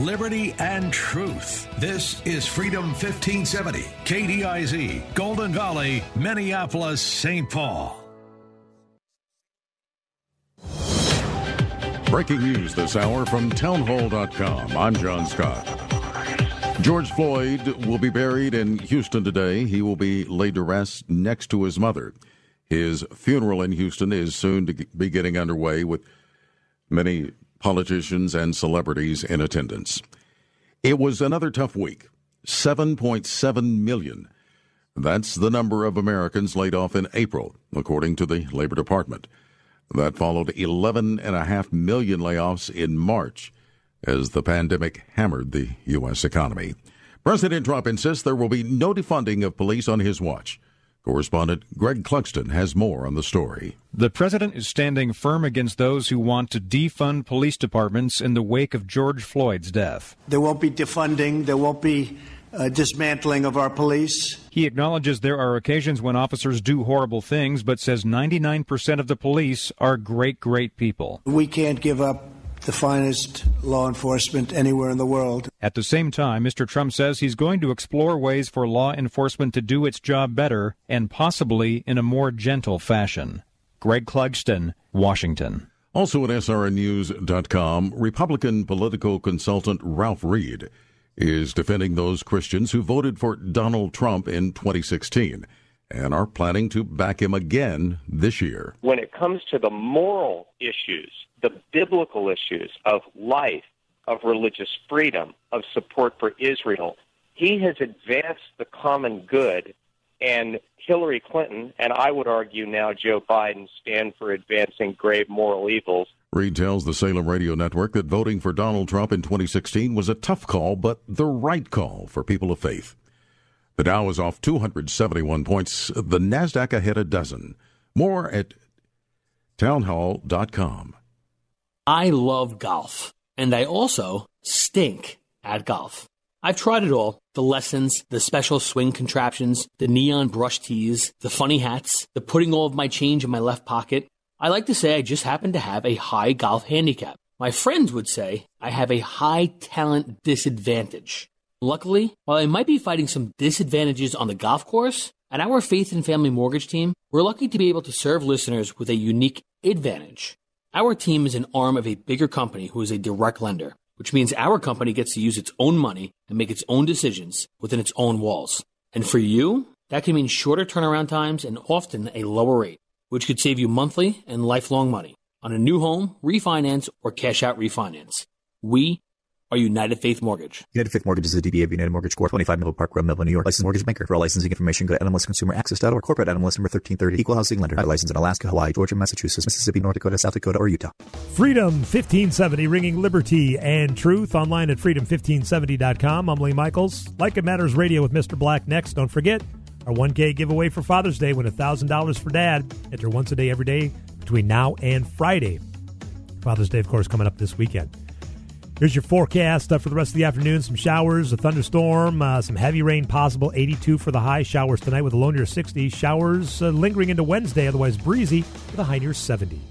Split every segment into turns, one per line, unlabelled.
Liberty and truth. This is Freedom 1570, KDIZ, Golden Valley, Minneapolis, St. Paul.
Breaking news this hour from townhall.com. I'm John Scott. George Floyd will be buried in Houston today. He will be laid to rest next to his mother. His funeral in Houston is soon to be getting underway with many politicians and celebrities in attendance. It was another tough week. 7.7 million. That's the number of Americans laid off in April, according to the Labor Department. That followed 11.5 million layoffs in March as the pandemic hammered the U.S. economy. President Trump insists there will be no defunding of police on his watch. Correspondent Greg Clugston has more on the story.
The president is standing firm against those who want to defund police departments in the wake of George Floyd's death.
There won't be defunding, there won't be uh, dismantling of our police.
He acknowledges there are occasions when officers do horrible things, but says 99% of the police are great, great people.
We can't give up the finest law enforcement anywhere in the world.
At the same time, Mr. Trump says he's going to explore ways for law enforcement to do its job better and possibly in a more gentle fashion. Greg Clugston, Washington.
Also at SRNnews.com, Republican political consultant Ralph Reed is defending those Christians who voted for Donald Trump in 2016 and are planning to back him again this year.
When it comes to the moral issues, the biblical issues of life, of religious freedom, of support for Israel, he has advanced the common good. And Hillary Clinton, and I would argue now Joe Biden, stand for advancing grave moral evils.
Reed tells the Salem Radio Network that voting for Donald Trump in 2016 was a tough call, but the right call for people of faith. The Dow is off 271 points. The NASDAQ ahead a dozen. More at townhall.com.
I love golf, and I also stink at golf. I've tried it all the lessons, the special swing contraptions, the neon brush tees, the funny hats, the putting all of my change in my left pocket. I like to say I just happen to have a high golf handicap. My friends would say I have a high talent disadvantage. Luckily, while I might be fighting some disadvantages on the golf course, at our Faith and Family Mortgage team, we're lucky to be able to serve listeners with a unique advantage. Our team is an arm of a bigger company who is a direct lender, which means our company gets to use its own money and make its own decisions within its own walls. And for you, that can mean shorter turnaround times and often a lower rate, which could save you monthly and lifelong money on a new home, refinance, or cash out refinance. We are United Faith Mortgage.
United Faith Mortgage is a DBA of United Mortgage Corp. 25 Middle Park Road, Melville, New York. Licensed mortgage banker. For all licensing information, go to nmlsconsumeraccess.org. Corporate NMLS number 1330. Equal housing lender. Licensed in Alaska, Hawaii, Georgia, Massachusetts, Mississippi, North Dakota, South Dakota, or Utah.
Freedom 1570, ringing liberty and truth. Online at freedom1570.com. I'm Lee Michaels. Like It Matters Radio with Mr. Black next. Don't forget our 1K giveaway for Father's Day. Win $1,000 for dad. Enter once a day every day between now and Friday. Father's Day, of course, coming up this weekend. Here's your forecast uh, for the rest of the afternoon. Some showers, a thunderstorm, uh, some heavy rain possible. 82 for the high. Showers tonight with a low near 60. Showers uh, lingering into Wednesday, otherwise breezy with a high near 70.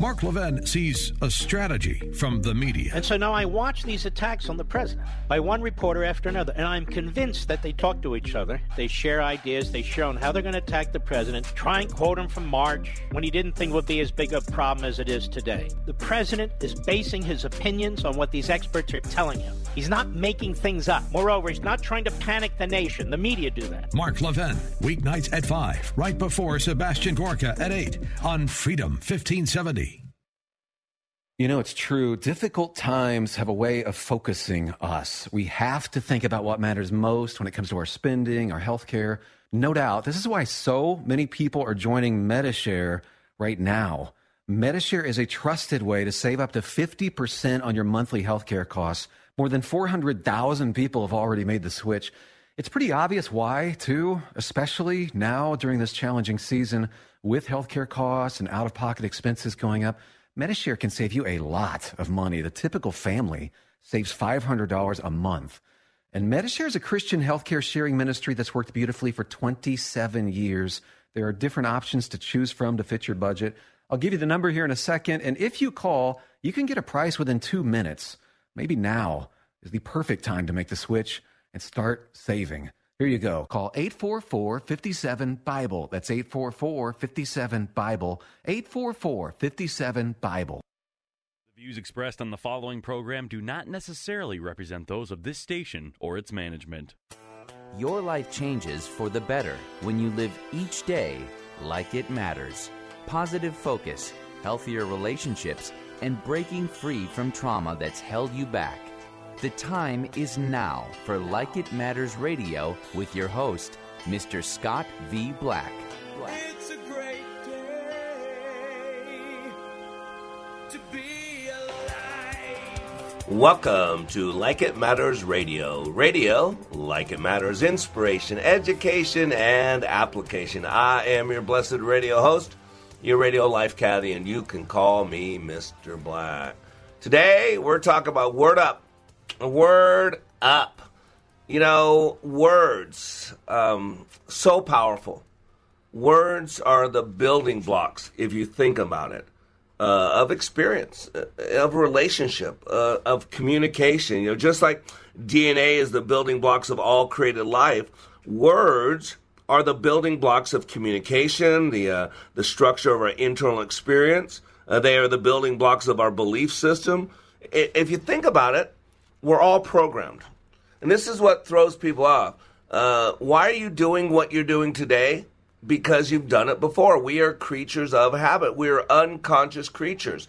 Mark Levin sees a strategy from the media.
And so now I watch these attacks on the president by one reporter after another, and I'm convinced that they talk to each other. They share ideas. They show how they're going to attack the president. Try and quote him from March when he didn't think would be as big a problem as it is today. The president is basing his opinions on what these experts are telling him. He's not making things up. Moreover, he's not trying to panic the nation. The media do that.
Mark Levin, weeknights at 5, right before Sebastian Gorka at 8 on Freedom 1570.
You know, it's true. Difficult times have a way of focusing us. We have to think about what matters most when it comes to our spending, our health care. No doubt. This is why so many people are joining Medi-Share right now. Medi-Share is a trusted way to save up to 50% on your monthly healthcare costs. More than 400,000 people have already made the switch. It's pretty obvious why, too, especially now during this challenging season with healthcare costs and out of pocket expenses going up. Medi-Share can save you a lot of money. The typical family saves $500 a month. And Medi-Share is a Christian healthcare sharing ministry that's worked beautifully for 27 years. There are different options to choose from to fit your budget. I'll give you the number here in a second. And if you call, you can get a price within two minutes. Maybe now is the perfect time to make the switch and start saving. Here you go. Call 844 57 Bible. That's 844 57 Bible. 844 57 Bible.
The views expressed on the following program do not necessarily represent those of this station or its management.
Your life changes for the better when you live each day like it matters. Positive focus, healthier relationships, and breaking free from trauma that's held you back. The time is now for Like It Matters Radio with your host, Mr. Scott V. Black.
It's a great day to be alive.
Welcome to Like It Matters Radio. Radio, like it matters, inspiration, education, and application. I am your blessed radio host, your radio life caddy, and you can call me Mr. Black. Today, we're talking about Word Up. Word Up. You know, words, um, so powerful. Words are the building blocks, if you think about it, uh, of experience, uh, of relationship, uh, of communication. You know, just like DNA is the building blocks of all created life, words are the building blocks of communication, the uh, the structure of our internal experience. Uh, they are the building blocks of our belief system. If you think about it, we're all programmed, and this is what throws people off. Uh, why are you doing what you're doing today? Because you've done it before. We are creatures of habit. We are unconscious creatures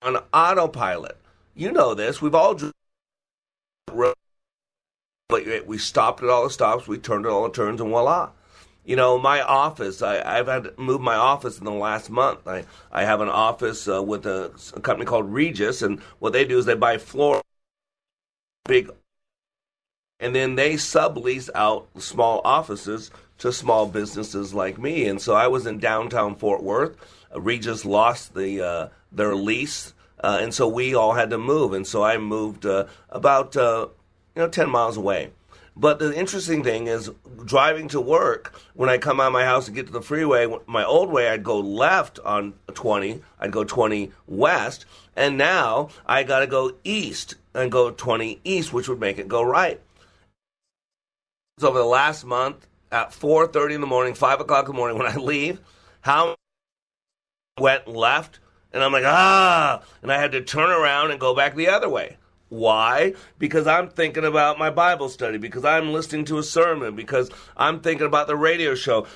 on autopilot. You know this. We've all but we stopped at all the stops, we turned at all the turns, and voila. You know, my office, I, I've had to move my office in the last month. I, I have an office uh, with a, a company called Regus, and what they do is they buy floor, big, and then they sublease out small offices to small businesses like me. And so I was in downtown Fort Worth. Regus lost the uh, their lease, uh, and so we all had to move. And so I moved uh, about uh, you know ten miles away. But the interesting thing is driving to work. When I come out of my house and get to the freeway, my old way I'd go left on 20. I'd go 20 west, and now I got to go east and go 20 east, which would make it go right. So over the last month, at 4:30 in the morning, 5 o'clock in the morning, when I leave, how went left, and I'm like ah, and I had to turn around and go back the other way. Why? Because I'm thinking about my Bible study, because I'm listening to a sermon, because I'm thinking about the radio show.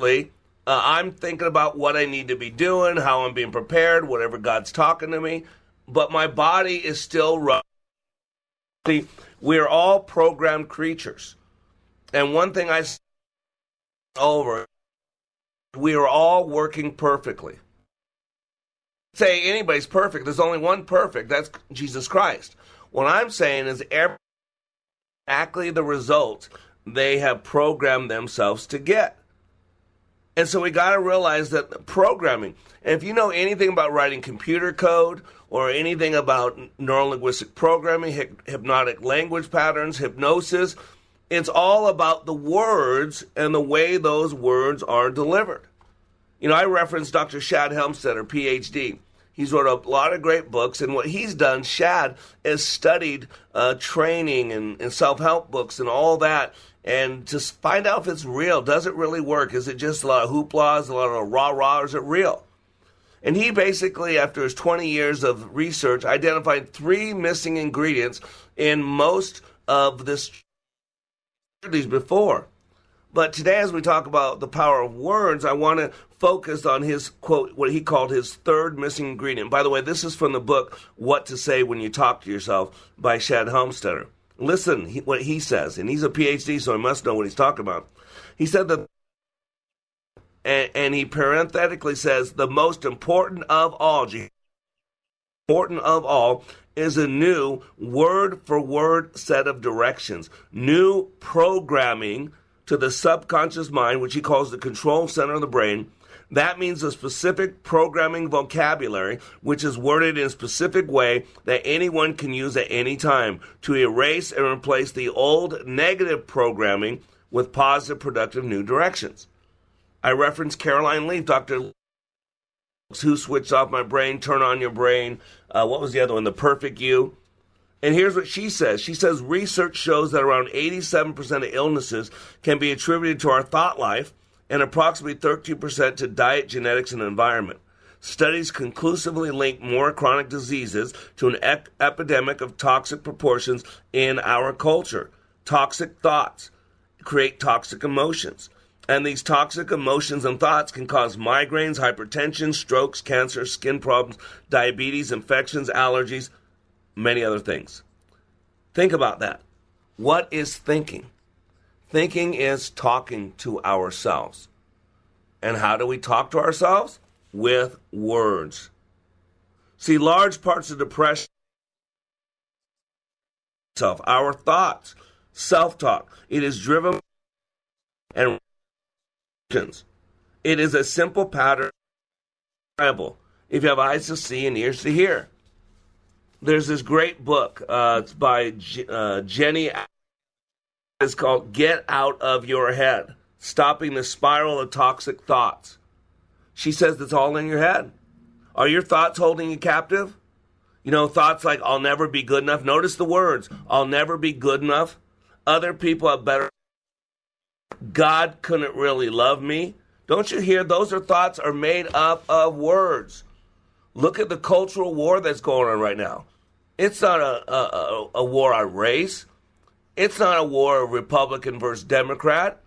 Uh, I'm thinking about what I need to be doing, how I'm being prepared, whatever God's talking to me, but my body is still. See, we're all programmed creatures. And one thing I over, we are all working perfectly say anybody's perfect. There's only one perfect. That's Jesus Christ. What I'm saying is exactly the result they have programmed themselves to get. And so we got to realize that programming, if you know anything about writing computer code or anything about neurolinguistic programming, hypnotic language patterns, hypnosis, it's all about the words and the way those words are delivered. You know, I referenced Dr. Shad Helmstetter, PhD. He's wrote a lot of great books, and what he's done, Shad, is studied uh, training and, and self help books and all that, and to find out if it's real. Does it really work? Is it just a lot of hoopla, Is a lot of rah rah, is it real? And he basically, after his 20 years of research, identified three missing ingredients in most of this before. But today, as we talk about the power of words, I want to focus on his quote, what he called his third missing ingredient. By the way, this is from the book What to Say When You Talk to Yourself by Shad Helmstetter. Listen he, what he says, and he's a PhD, so he must know what he's talking about. He said that and, and he parenthetically says, the most important of all, important of all, is a new word for word set of directions, new programming to the subconscious mind, which he calls the control center of the brain. That means a specific programming vocabulary, which is worded in a specific way that anyone can use at any time to erase and replace the old negative programming with positive, productive new directions. I reference Caroline Leaf, Dr. Who Switched Off My Brain, Turn On Your Brain. Uh, what was the other one? The Perfect You. And here's what she says. She says research shows that around 87% of illnesses can be attributed to our thought life and approximately 13% to diet, genetics, and environment. Studies conclusively link more chronic diseases to an ec- epidemic of toxic proportions in our culture. Toxic thoughts create toxic emotions. And these toxic emotions and thoughts can cause migraines, hypertension, strokes, cancer, skin problems, diabetes, infections, allergies, many other things. Think about that. What is thinking? Thinking is talking to ourselves. And how do we talk to ourselves? With words. See, large parts of depression, self, our thoughts, self talk, it is driven and it is a simple pattern. If you have eyes to see and ears to hear, there's this great book. Uh, it's by uh, Jenny. It's called "Get Out of Your Head: Stopping the Spiral of Toxic Thoughts." She says it's all in your head. Are your thoughts holding you captive? You know, thoughts like "I'll never be good enough." Notice the words: "I'll never be good enough." Other people have better. God couldn't really love me. Don't you hear? Those are thoughts are made up of words. Look at the cultural war that's going on right now. It's not a, a, a war on race. It's not a war of Republican versus Democrat.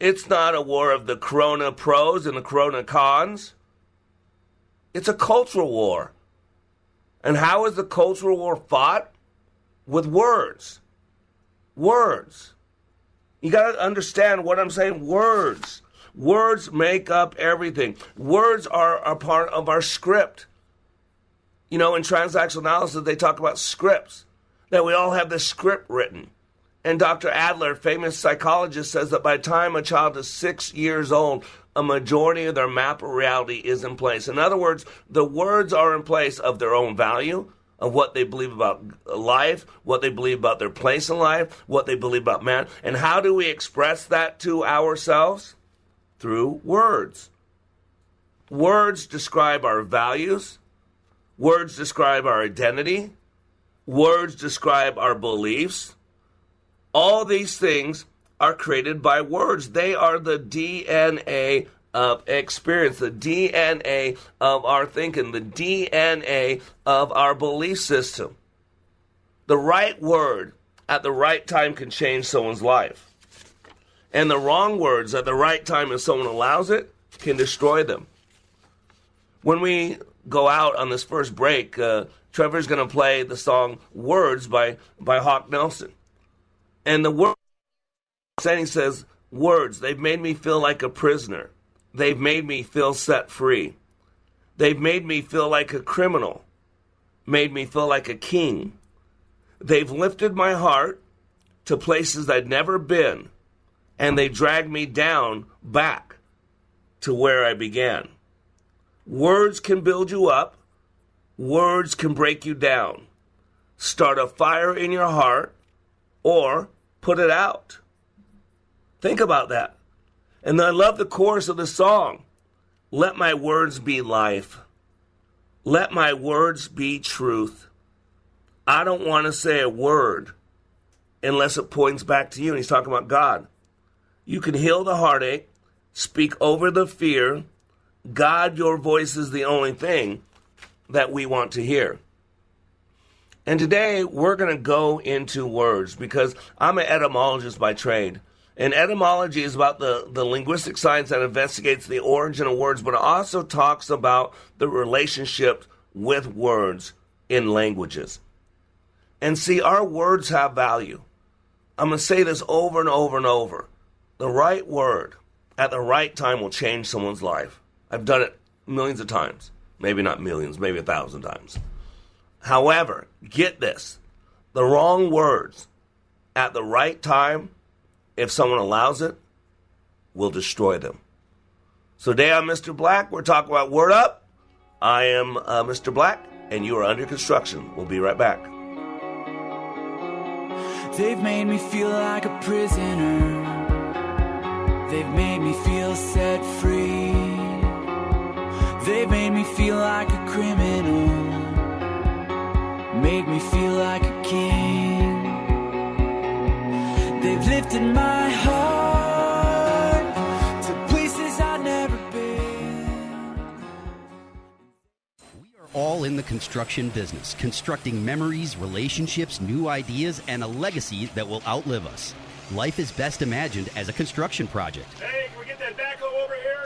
It's not a war of the Corona pros and the Corona cons. It's a cultural war. And how is the cultural war fought? With words. Words. You got to understand what I'm saying. Words. Words make up everything. Words are a part of our script. You know, in transactional analysis, they talk about scripts, that we all have this script written. And Dr. Adler, famous psychologist, says that by the time a child is six years old, a majority of their map of reality is in place. In other words, the words are in place of their own value, of what they believe about life, what they believe about their place in life, what they believe about man. And how do we express that to ourselves? Through words. Words describe our values, words describe our identity, words describe our beliefs. All these things are created by words. They are the DNA of experience, the DNA of our thinking, the DNA of our belief system. The right word at the right time can change someone's life. And the wrong words at the right time, if someone allows it, can destroy them. When we go out on this first break, uh, Trevor's going to play the song Words by, by Hawk Nelson. And the word saying says, Words, they've made me feel like a prisoner. They've made me feel set free. They've made me feel like a criminal, made me feel like a king. They've lifted my heart to places I'd never been, and they dragged me down back to where I began. Words can build you up, words can break you down. Start a fire in your heart, or put it out. Think about that. And I love the chorus of the song. Let my words be life. Let my words be truth. I don't want to say a word unless it points back to you. And he's talking about God. You can heal the heartache, speak over the fear. God, your voice is the only thing that we want to hear. And today we're going to go into words because I'm an etymologist by trade. And etymology is about the, the linguistic science that investigates the origin of words, but it also talks about the relationship with words in languages. And see, our words have value. I'm going to say this over and over and over. The right word at the right time will change someone's life. I've done it millions of times. Maybe not millions, maybe a thousand times. However, get this the wrong words at the right time, if someone allows it, will destroy them. So, today I'm Mr. Black, we're talking about Word Up. I am uh, Mr. Black, and you are under construction. We'll be right back.
They've made me feel like a prisoner. They've made me feel set free. They've made me feel like a criminal. Made me feel like a king. They've lifted my heart to places I've never been.
We are all in the construction business, constructing memories, relationships, new ideas, and a legacy that will outlive us. Life is best imagined as a construction project.
Hey, can we get that backhoe over here?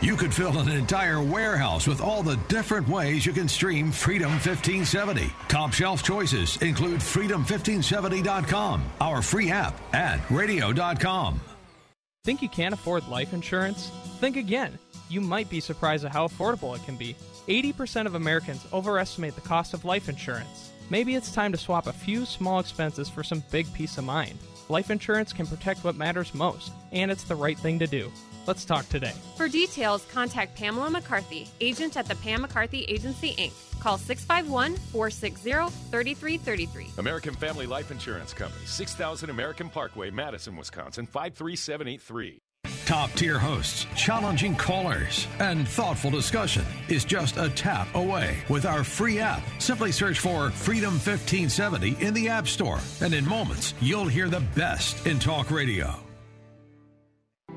You could fill an entire warehouse with all the different ways you can stream Freedom 1570. Top shelf choices include freedom1570.com, our free app, and radio.com.
Think you can't afford life insurance? Think again. You might be surprised at how affordable it can be. 80% of Americans overestimate the cost of life insurance. Maybe it's time to swap a few small expenses for some big peace of mind. Life insurance can protect what matters most, and it's the right thing to do. Let's talk today.
For details, contact Pamela McCarthy, agent at the Pam McCarthy Agency, Inc. Call 651 460 3333.
American Family Life Insurance Company, 6000 American Parkway, Madison, Wisconsin, 53783.
Top tier hosts, challenging callers, and thoughtful discussion is just a tap away with our free app. Simply search for Freedom 1570 in the App Store, and in moments, you'll hear the best in talk radio.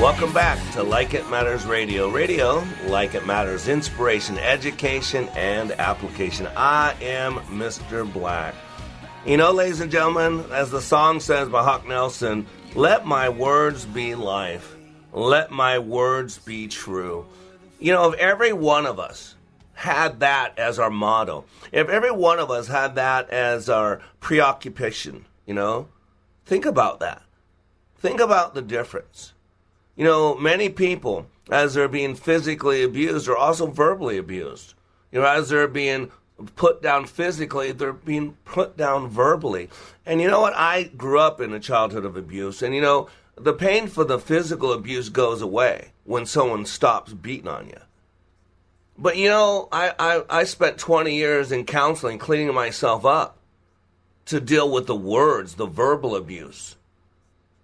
Welcome back to Like It Matters Radio. Radio, like it matters, inspiration, education, and application. I am Mr. Black. You know, ladies and gentlemen, as the song says by Hawk Nelson, let my words be life. Let my words be true. You know, if every one of us had that as our motto, if every one of us had that as our preoccupation, you know, think about that. Think about the difference. You know, many people, as they're being physically abused, are also verbally abused. You know, as they're being put down physically, they're being put down verbally. And you know what? I grew up in a childhood of abuse, and you know, the pain for the physical abuse goes away when someone stops beating on you. But you know, I, I, I spent 20 years in counseling cleaning myself up to deal with the words, the verbal abuse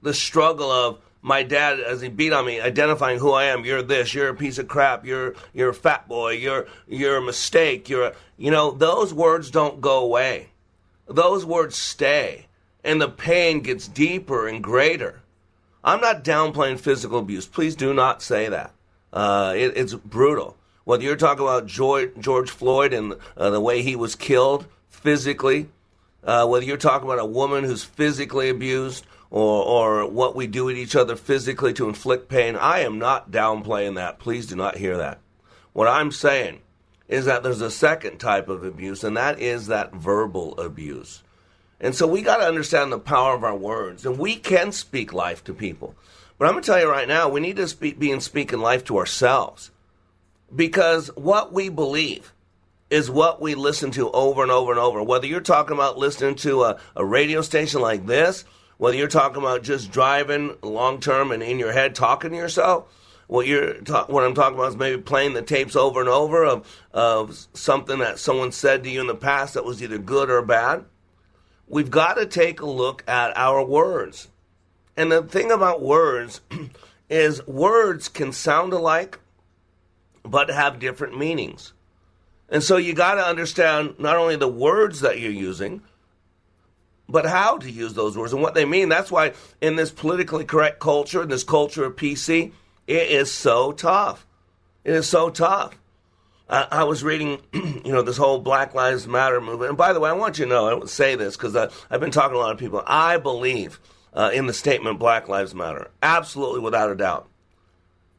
the struggle of my dad as he beat on me, identifying who I am. You're this. You're a piece of crap. You're you're a fat boy. You're you're a mistake. You're a, you know those words don't go away. Those words stay, and the pain gets deeper and greater. I'm not downplaying physical abuse. Please do not say that. Uh, it, it's brutal. Whether you're talking about George, George Floyd and uh, the way he was killed physically, uh, whether you're talking about a woman who's physically abused or, or what we do at each other physically to inflict pain, I am not downplaying that. Please do not hear that. What I'm saying is that there's a second type of abuse, and that is that verbal abuse. And so we got to understand the power of our words, and we can speak life to people. But I'm going to tell you right now, we need to speak, be in speaking life to ourselves. Because what we believe is what we listen to over and over and over. Whether you're talking about listening to a, a radio station like this, whether you're talking about just driving long term and in your head talking to yourself, what you're ta- what I'm talking about is maybe playing the tapes over and over of of something that someone said to you in the past that was either good or bad. We've got to take a look at our words. And the thing about words is words can sound alike but have different meanings. And so you got to understand not only the words that you're using, but how to use those words and what they mean. That's why in this politically correct culture, in this culture of PC, it is so tough. It is so tough. I, I was reading, you know, this whole Black Lives Matter movement. And by the way, I want you to know, I would say this because I've been talking to a lot of people. I believe uh, in the statement Black Lives Matter, absolutely without a doubt.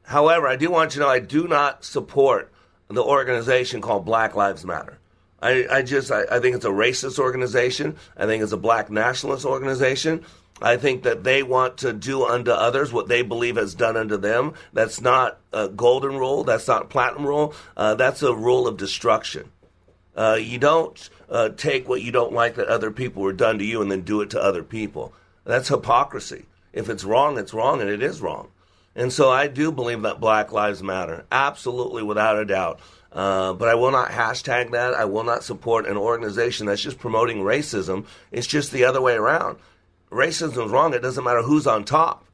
However, I do want you to know I do not support the organization called Black Lives Matter. I, I just I, I think it's a racist organization. I think it's a black nationalist organization. I think that they want to do unto others what they believe has done unto them. That's not a golden rule. That's not a platinum rule. Uh, that's a rule of destruction. Uh, you don't uh, take what you don't like that other people were done to you and then do it to other people. That's hypocrisy. If it's wrong, it's wrong, and it is wrong. And so I do believe that Black Lives Matter, absolutely, without a doubt. Uh, but I will not hashtag that. I will not support an organization that's just promoting racism. It's just the other way around. Racism is wrong. It doesn't matter who's on top.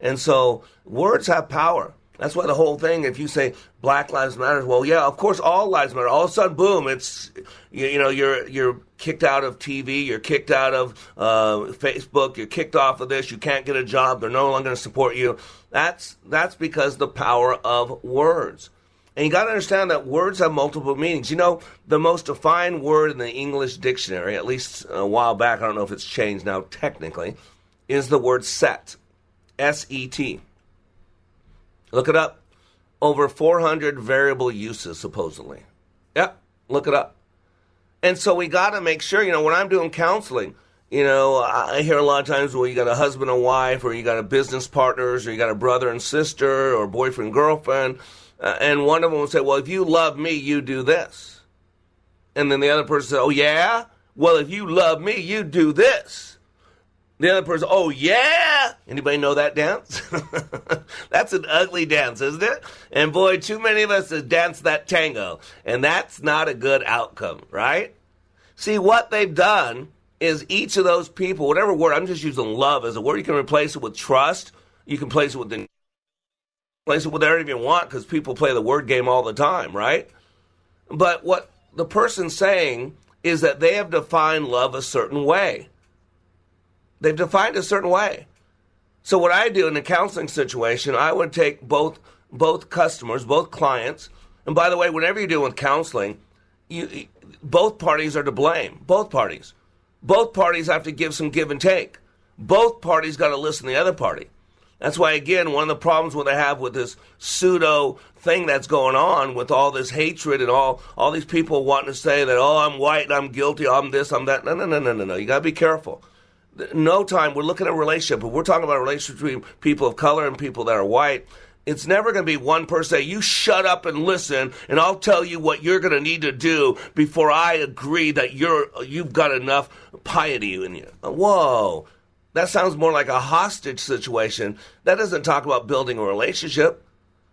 And so words have power. That's why the whole thing, if you say Black Lives Matter, well, yeah, of course, all lives matter. All of a sudden, boom, it's you, you know you're you're kicked out of TV, you're kicked out of uh, Facebook, you're kicked off of this. You can't get a job. They're no longer going to support you. That's that's because the power of words. And you got to understand that words have multiple meanings. You know, the most defined word in the English dictionary, at least a while back, I don't know if it's changed now technically, is the word set. S E T. Look it up. Over 400 variable uses, supposedly. Yep, look it up. And so we got to make sure, you know, when I'm doing counseling, you know, I hear a lot of times where you got a husband and wife, or you got a business partners, or you got a brother and sister, or boyfriend girlfriend, uh, and one of them will say, "Well, if you love me, you do this," and then the other person says, "Oh yeah, well if you love me, you do this." The other person, "Oh yeah." Anybody know that dance? that's an ugly dance, isn't it? And boy, too many of us have danced that tango, and that's not a good outcome, right? See what they've done is each of those people, whatever word, I'm just using love as a word. You can replace it with trust. You can replace it with the place it with whatever you want because people play the word game all the time, right? But what the person's saying is that they have defined love a certain way. They've defined a certain way. So what I do in a counseling situation, I would take both both customers, both clients, and by the way, whenever you're doing counseling, you both parties are to blame. Both parties. Both parties have to give some give and take. Both parties got to listen to the other party. That's why, again, one of the problems what I have with this pseudo thing that's going on with all this hatred and all all these people wanting to say that, oh, I'm white, I'm guilty, I'm this, I'm that. No, no, no, no, no, no. You got to be careful. No time. We're looking at a relationship. but we're talking about a relationship between people of color and people that are white, it's never going to be one person say, you shut up and listen, and I'll tell you what you're going to need to do before I agree that you're, you've got enough piety in you. Uh, whoa. That sounds more like a hostage situation. That doesn't talk about building a relationship.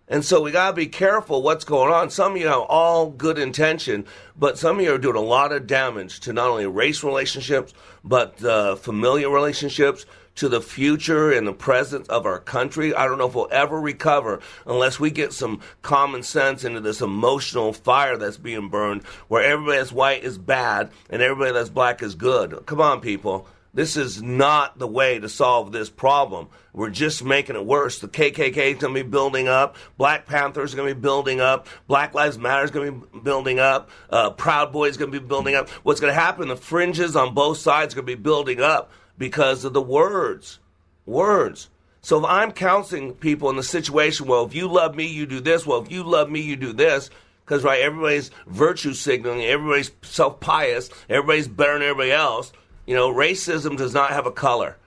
And so we got to be careful what's going on. Some of you have all good intention, but some of you are doing a lot of damage to not only race relationships, but uh, familial relationships, to the future and the present of our country. I don't know if we'll ever recover unless we get some common sense into this emotional fire that's being burned where everybody that's white is bad and everybody that's black is good. Come on, people. This is not the way to solve this problem. We're just making it worse. The KKK is going to be building up. Black Panthers are going to be building up. Black Lives Matter is going to be building up. Uh, Proud Boys is going to be building up. What's going to happen? The fringes on both sides are going to be building up because of the words. Words. So if I'm counseling people in the situation, well, if you love me, you do this. Well, if you love me, you do this. Because, right, everybody's virtue signaling, everybody's self pious, everybody's better than everybody else. You know, racism does not have a color.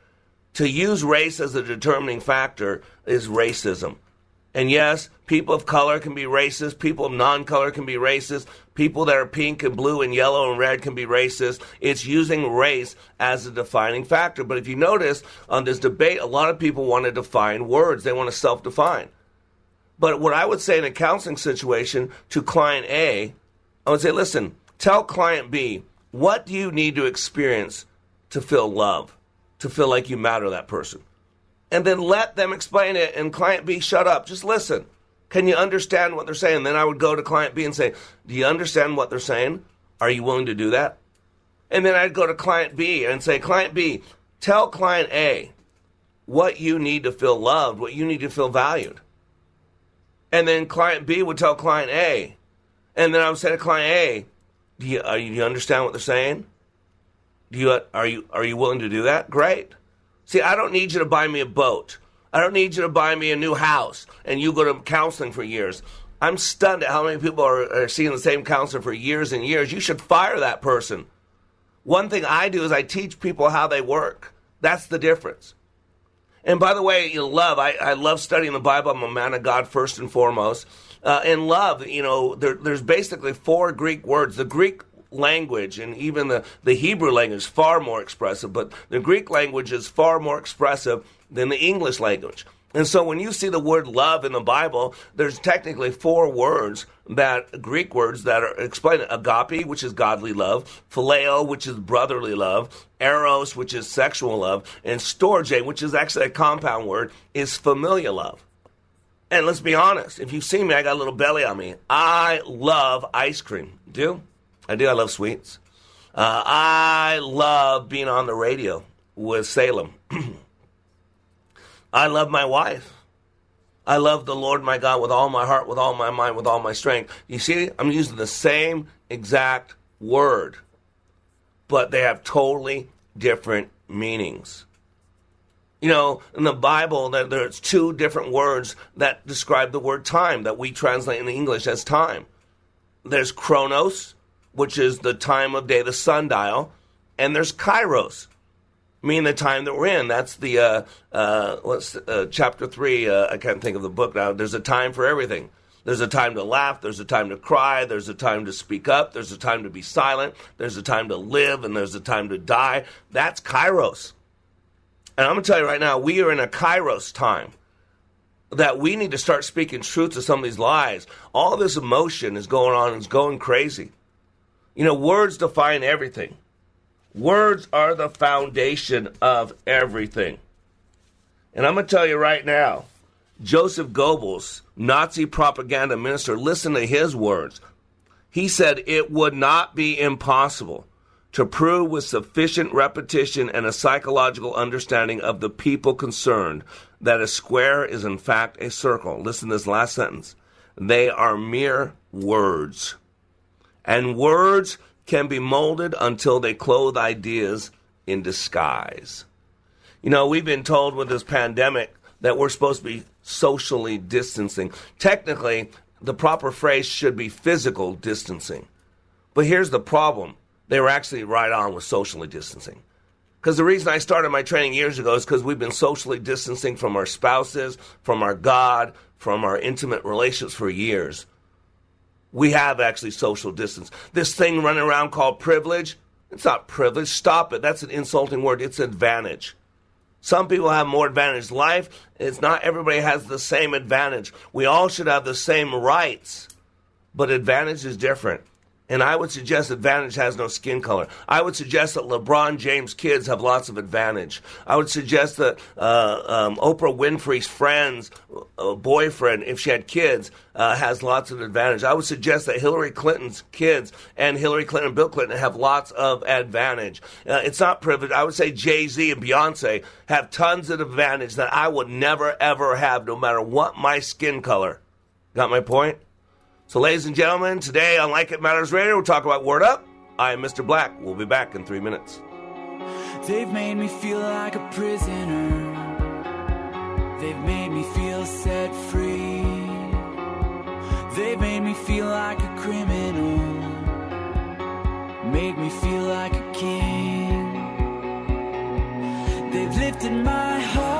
To use race as a determining factor is racism. And yes, people of color can be racist. People of non color can be racist. People that are pink and blue and yellow and red can be racist. It's using race as a defining factor. But if you notice on this debate, a lot of people want to define words, they want to self define. But what I would say in a counseling situation to client A, I would say, listen, tell client B, what do you need to experience to feel love, to feel like you matter to that person. And then let them explain it and client B, shut up, just listen. Can you understand what they're saying? Then I would go to client B and say, Do you understand what they're saying? Are you willing to do that? And then I'd go to client B and say, Client B, tell client A what you need to feel loved, what you need to feel valued. And then client B would tell client A. And then I would say to client A, Do you, uh, do you understand what they're saying? Do you are you are you willing to do that? Great. See, I don't need you to buy me a boat. I don't need you to buy me a new house and you go to counseling for years. I'm stunned at how many people are, are seeing the same counselor for years and years. You should fire that person. One thing I do is I teach people how they work. That's the difference. And by the way, you love, I, I love studying the Bible. I'm a man of God first and foremost. Uh, and love, you know, there, there's basically four Greek words. The Greek language and even the, the Hebrew language is far more expressive, but the Greek language is far more expressive than the English language. And so when you see the word love in the Bible, there's technically four words that Greek words that are explained agape, which is godly love, phileo, which is brotherly love, eros, which is sexual love, and storge, which is actually a compound word, is familial love. And let's be honest, if you see me, I got a little belly on me. I love ice cream. Do? I do. I love sweets. Uh, I love being on the radio with Salem. I love my wife. I love the Lord my God with all my heart, with all my mind, with all my strength. You see, I'm using the same exact word, but they have totally different meanings. You know, in the Bible, there's two different words that describe the word time that we translate in English as time. There's chronos, which is the time of day, the sundial, and there's kairos, meaning the time that we're in. That's the uh, uh, what's uh, chapter three. Uh, I can't think of the book now. There's a time for everything. There's a time to laugh. There's a time to cry. There's a time to speak up. There's a time to be silent. There's a time to live, and there's a time to die. That's kairos. And I'm going to tell you right now, we are in a kairos time that we need to start speaking truth to some of these lies. All this emotion is going on it's going crazy. You know, words define everything. Words are the foundation of everything. And I'm going to tell you right now Joseph Goebbels, Nazi propaganda minister, listen to his words. He said it would not be impossible to prove with sufficient repetition and a psychological understanding of the people concerned that a square is in fact a circle. Listen to this last sentence. They are mere words and words can be molded until they clothe ideas in disguise. You know, we've been told with this pandemic that we're supposed to be socially distancing. Technically, the proper phrase should be physical distancing. But here's the problem they were actually right on with socially distancing. Because the reason I started my training years ago is because we've been socially distancing from our spouses, from our God, from our intimate relationships for years. We have actually social distance. This thing running around called privilege, it's not privilege. Stop it. That's an insulting word. It's advantage. Some people have more advantage. Life, it's not everybody has the same advantage. We all should have the same rights, but advantage is different. And I would suggest advantage has no skin color. I would suggest that LeBron James' kids have lots of advantage. I would suggest that uh, um, Oprah Winfrey's friend's uh, boyfriend, if she had kids, uh, has lots of advantage. I would suggest that Hillary Clinton's kids and Hillary Clinton and Bill Clinton have lots of advantage. Uh, it's not privilege. I would say Jay Z and Beyonce have tons of advantage that I would never, ever have, no matter what my skin color. Got my point? So, ladies and gentlemen, today on Like It Matters Radio, we'll talk about Word Up. I am Mr. Black. We'll be back in three minutes.
They've made me feel like a prisoner. They've made me feel set free. They've made me feel like a criminal. Made me feel like a king. They've lifted my heart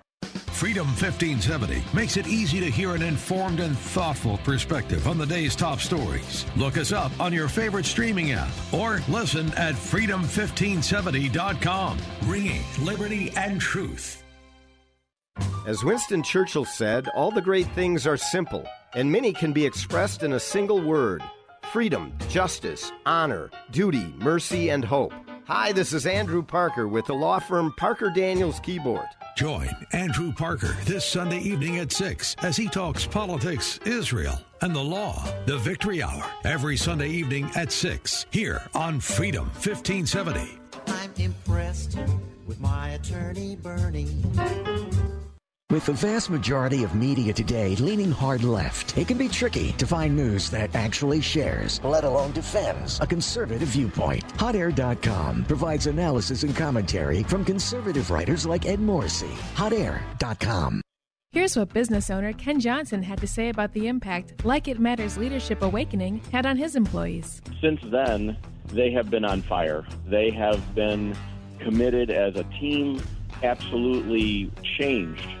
Freedom 1570 makes it easy to hear an informed and thoughtful perspective on the day's top stories. Look us up on your favorite streaming app or listen at freedom1570.com. Ringing liberty and truth.
As Winston Churchill said, all the great things are simple, and many can be expressed in a single word freedom, justice, honor, duty, mercy, and hope. Hi, this is Andrew Parker with the law firm Parker Daniels Kibort.
Join Andrew Parker this Sunday evening at 6 as he talks politics, Israel, and the law. The Victory Hour, every Sunday evening at 6, here on Freedom 1570.
I'm impressed with my attorney, Bernie.
With the vast majority of media today leaning hard left, it can be tricky to find news that actually shares, let alone defends, a conservative viewpoint. HotAir.com provides analysis and commentary from conservative writers like Ed Morrissey. HotAir.com.
Here's what business owner Ken Johnson had to say about the impact Like It Matters Leadership Awakening had on his employees.
Since then, they have been on fire. They have been committed as a team, absolutely changed.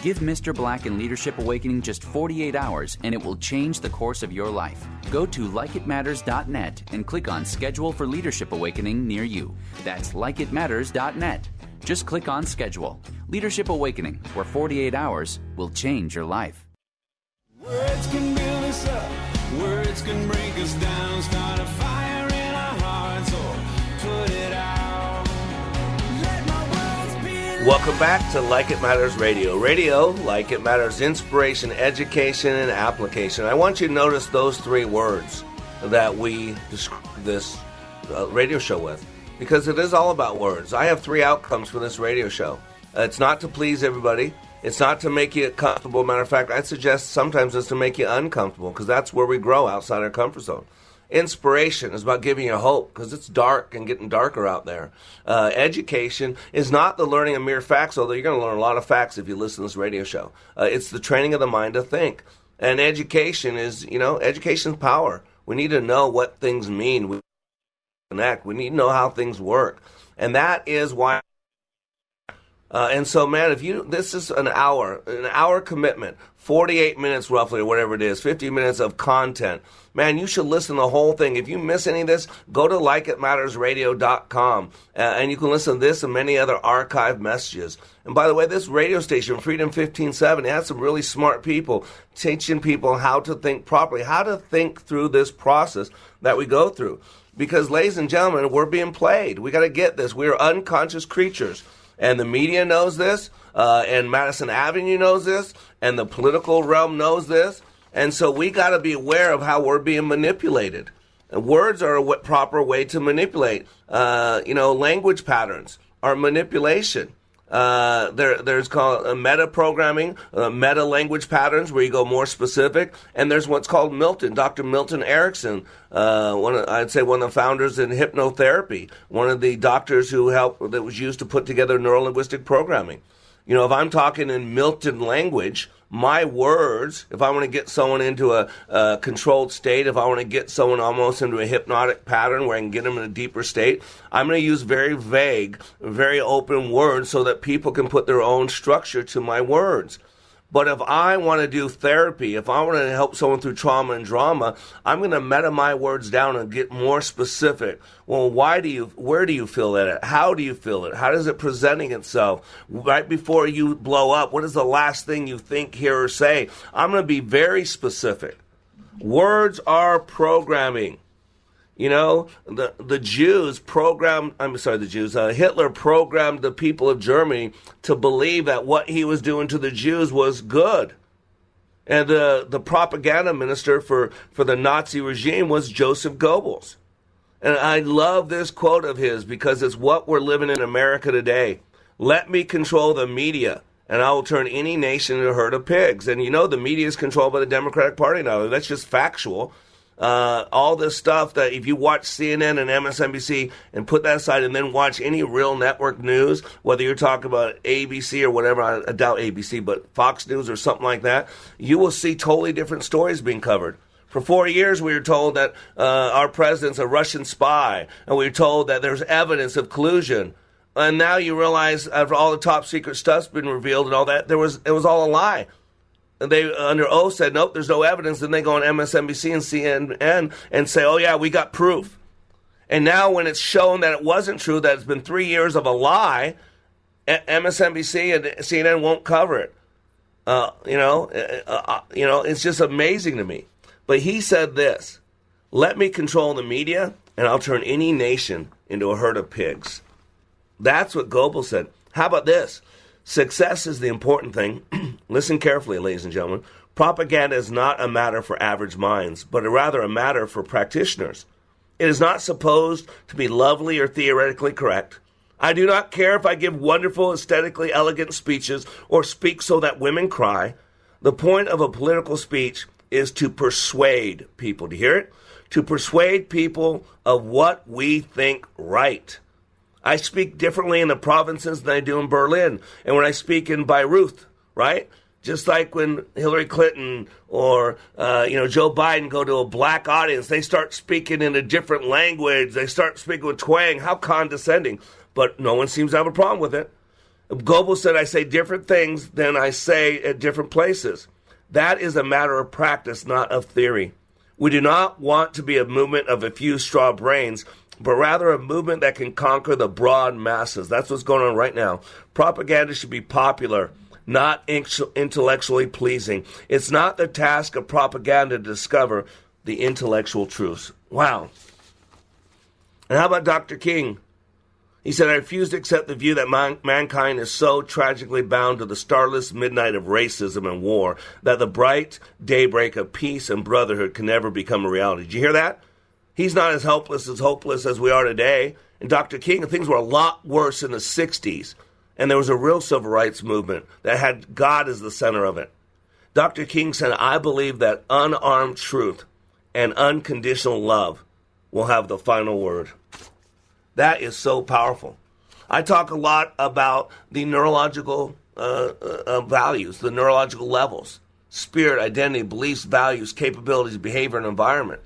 Give Mr. Black and Leadership Awakening just 48 hours, and it will change the course of your life. Go to likeitmatters.net and click on Schedule for Leadership Awakening near you. That's likeitmatters.net. Just click on Schedule. Leadership Awakening, where 48 hours will change your life.
Words can build us up, words can break us down. Start a fire
Welcome back to Like It Matters Radio. Radio, like it matters, inspiration, education, and application. I want you to notice those three words that we describe this uh, radio show with because it is all about words. I have three outcomes for this radio show. Uh, it's not to please everybody. It's not to make you comfortable. Matter of fact, I'd suggest sometimes it's to make you uncomfortable because that's where we grow outside our comfort zone. Inspiration is about giving you hope because it's dark and getting darker out there. Uh, education is not the learning of mere facts, although you're going to learn a lot of facts if you listen to this radio show. Uh, it's the training of the mind to think. And education is, you know, education's power. We need to know what things mean. We connect. We need to know how things work. And that is why Uh, and so, man, if you this is an hour, an hour commitment, 48 minutes roughly, or whatever it is, 50 minutes of content. Man, you should listen to the whole thing. If you miss any of this, go to likeitmattersradio.com uh, and you can listen to this and many other archive messages. And by the way, this radio station, Freedom 1570, has some really smart people teaching people how to think properly, how to think through this process that we go through. Because, ladies and gentlemen, we're being played. We got to get this. We are unconscious creatures and the media knows this, uh, and Madison Avenue knows this, and the political realm knows this, and so we got to be aware of how we're being manipulated. Words are a w- proper way to manipulate. Uh, you know, language patterns are manipulation. Uh, there, there's called uh, meta programming, uh, meta language patterns, where you go more specific, and there's what's called Milton, Dr. Milton Erickson, uh, one of, I'd say one of the founders in hypnotherapy, one of the doctors who helped that was used to put together neurolinguistic programming. You know, if I'm talking in Milton language, my words, if I want to get someone into a, a, controlled state, if I want to get someone almost into a hypnotic pattern where I can get them in a deeper state, I'm going to use very vague, very open words so that people can put their own structure to my words. But if I want to do therapy, if I want to help someone through trauma and drama, I'm going to meta my words down and get more specific. Well, why do you, where do you feel it? How do you feel it? How does it presenting itself? Right before you blow up, what is the last thing you think, hear, or say? I'm going to be very specific. Words are programming. You know, the the Jews programmed. I'm sorry, the Jews. Uh, Hitler programmed the people of Germany to believe that what he was doing to the Jews was good, and the the propaganda minister for for the Nazi regime was Joseph Goebbels. And I love this quote of his because it's what we're living in America today. Let me control the media, and I will turn any nation into a herd of pigs. And you know, the media is controlled by the Democratic Party now. That's just factual uh, all this stuff that if you watch CNN and MSNBC and put that aside and then watch any real network news, whether you're talking about ABC or whatever, I, I doubt ABC, but Fox News or something like that, you will see totally different stories being covered. For four years, we were told that uh, our president's a Russian spy, and we were told that there's evidence of collusion. And now you realize, after all the top secret stuff's been revealed and all that, there was it was all a lie they under oath said nope, there's no evidence. Then they go on MSNBC and CNN and say, oh yeah, we got proof. And now when it's shown that it wasn't true, that it's been three years of a lie, MSNBC and CNN won't cover it. Uh, you know, uh, uh, you know, it's just amazing to me. But he said this: "Let me control the media, and I'll turn any nation into a herd of pigs." That's what Goebbels said. How about this? Success is the important thing. Listen carefully, ladies and gentlemen. Propaganda is not a matter for average minds, but rather a matter for practitioners. It is not supposed to be lovely or theoretically correct. I do not care if I give wonderful, aesthetically elegant speeches or speak so that women cry. The point of a political speech is to persuade people. Do you hear it? To persuade people of what we think right. I speak differently in the provinces than I do in Berlin. And when I speak in Beirut, right? Just like when Hillary Clinton or uh, you know Joe Biden go to a black audience, they start speaking in a different language. They start speaking with twang. How condescending! But no one seems to have a problem with it. Goebbels said, "I say different things than I say at different places." That is a matter of practice, not of theory. We do not want to be a movement of a few straw brains, but rather a movement that can conquer the broad masses. That's what's going on right now. Propaganda should be popular, not intellectually pleasing. It's not the task of propaganda to discover the intellectual truths. Wow. And how about Dr. King? He said, I refuse to accept the view that man- mankind is so tragically bound to the starless midnight of racism and war that the bright daybreak of peace and brotherhood can never become a reality. Did you hear that? He's not as helpless as hopeless as we are today. And Dr. King, things were a lot worse in the 60s. And there was a real civil rights movement that had God as the center of it. Dr. King said, I believe that unarmed truth and unconditional love will have the final word. That is so powerful. I talk a lot about the neurological uh, uh, values, the neurological levels spirit, identity, beliefs, values, capabilities, behavior, and environment.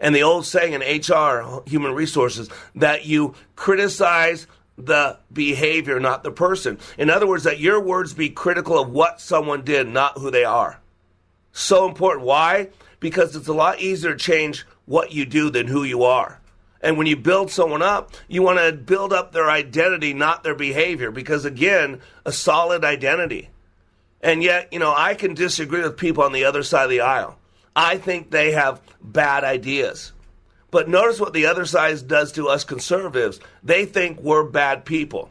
And the old saying in HR, human resources, that you criticize the behavior, not the person. In other words, that your words be critical of what someone did, not who they are. So important. Why? Because it's a lot easier to change what you do than who you are. And when you build someone up, you want to build up their identity, not their behavior, because again, a solid identity. And yet, you know, I can disagree with people on the other side of the aisle. I think they have bad ideas. But notice what the other side does to us conservatives. They think we're bad people.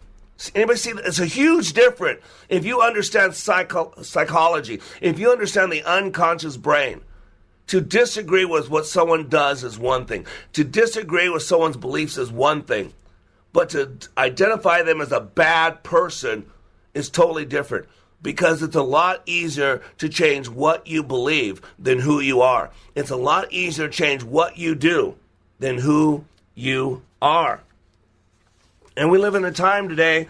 Anybody see that? It's a huge difference. If you understand psycho- psychology, if you understand the unconscious brain, to disagree with what someone does is one thing. To disagree with someone's beliefs is one thing. But to identify them as a bad person is totally different because it's a lot easier to change what you believe than who you are. It's a lot easier to change what you do than who you are. And we live in a time today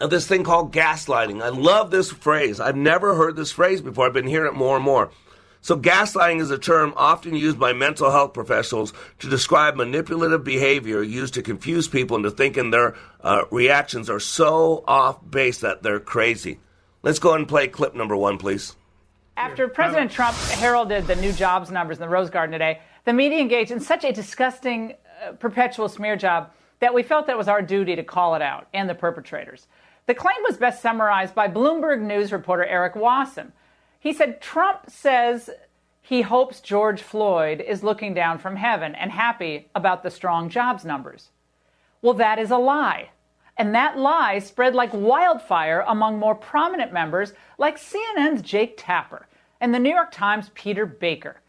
of this thing called gaslighting. I love this phrase. I've never heard this phrase before. I've been hearing it more and more. So, gaslighting is a term often used by mental health professionals to describe manipulative behavior used to confuse people into thinking their uh, reactions are so off base that they're crazy. Let's go ahead and play clip number one, please.
After President Trump heralded the new jobs numbers in the Rose Garden today, the media engaged in such a disgusting, uh, perpetual smear job that we felt that it was our duty to call it out and the perpetrators. The claim was best summarized by Bloomberg News reporter Erik Wasson. He said Trump says he hopes George Floyd is looking down from heaven and happy about the strong jobs numbers. Well, that is a lie. And that lie spread like wildfire among more prominent members like CNN's Jake Tapper and the New York Times' Peter Baker.